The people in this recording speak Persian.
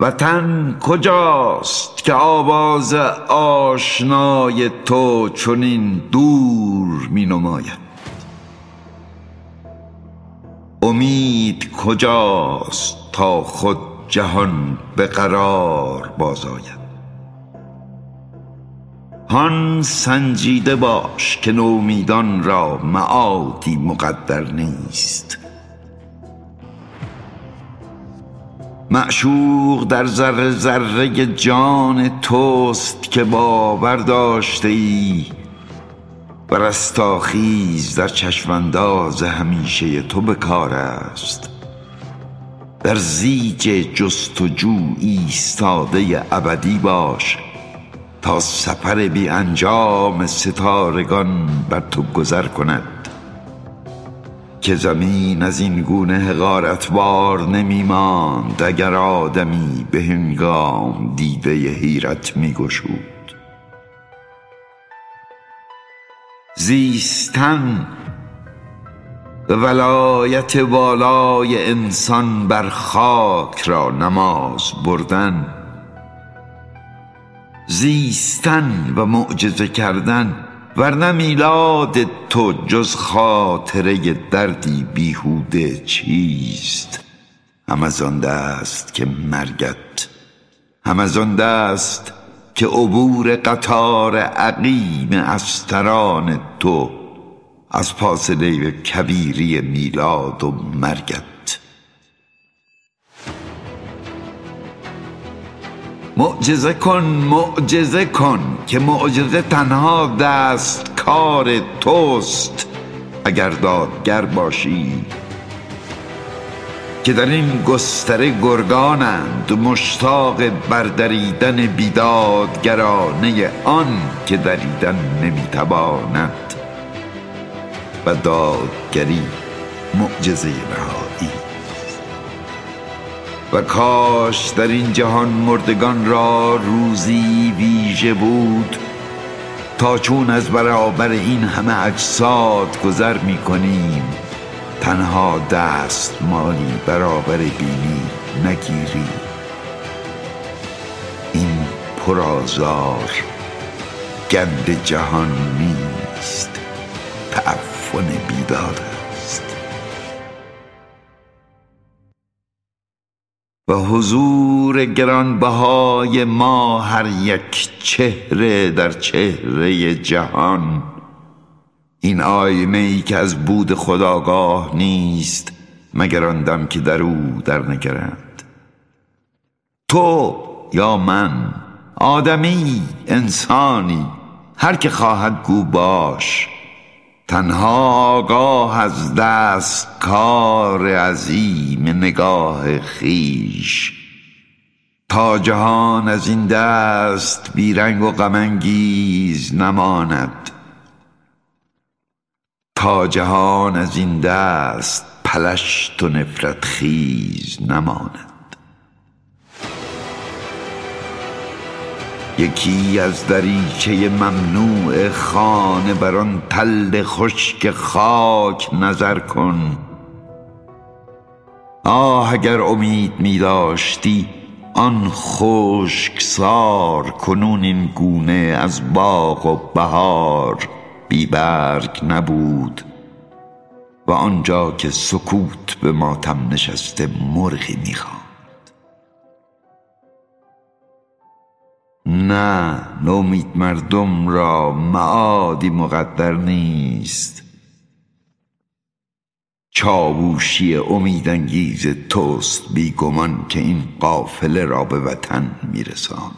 وطن کجاست که آواز آشنای تو چنین دور می نماید امید کجاست تا خود جهان به قرار بازآید؟ هان سنجیده باش که نومیدان را معادی مقدر نیست. معشوق در ذره ذره جان توست که باور داشته ای و رستاخیز در چشمانداز همیشه تو به است. در زیج جستجو ایستاده ابدی باش تا سفر بی انجام ستارگان بر تو گذر کند. که زمین از این گونه حقارتوار نمی ماند اگر آدمی به هنگام دیده حیرت می گشود زیستن ولایت والای انسان بر خاک را نماز بردن زیستن و معجزه کردن ورنه میلاد تو جز خاطره دردی بیهوده چیست؟ هم از آن دست که مرگت هم از آن دست که عبور قطار عقیم استران تو از پاسله کبیری میلاد و مرگت. معجزه کن معجزه کن که معجزه تنها دست کار توست اگر دادگر باشی. که در این گستره گرگانند مشتاق بردریدن بیدادگرانه آن که دریدن نمی‌تواند. و دادگری معجزه نهایی و کاش در این جهان مردگان را روزی ویژه بود تا چون از برابر این همه اجساد گذر می کنیم تنها دست مالی برابر بینی نگیری این پرازار گند جهان نیست تعفن بیدار و حضور گرانبهای ما هر یک چهره در چهره جهان. این آینه ای که از بود خداگاه نیست مگر آن دم که در او در نگرند. تو یا من آدمی انسانی هر که خواهد گو باش. تنها آگاه از دست کار عظیم نگاه خیش تا جهان از این دست بیرنگ و غمانگیز نماند. تا جهان از این دست پلشت و نفرت خیز نماند. یکی از دریچه ممنوع خانه بر آن تل خشک خاک نظر کن. آه اگر امید می داشتی آن خشک سار کنون این گونه از باغ و بهار بی برگ نبود و آنجا که سکوت به ماتم نشسته مرغی می‌خواد نه نومید مردم را معادی مقدر نیست. چاووشی امیدانگیز توست بیگمان که این قافله را به وطن میرساند.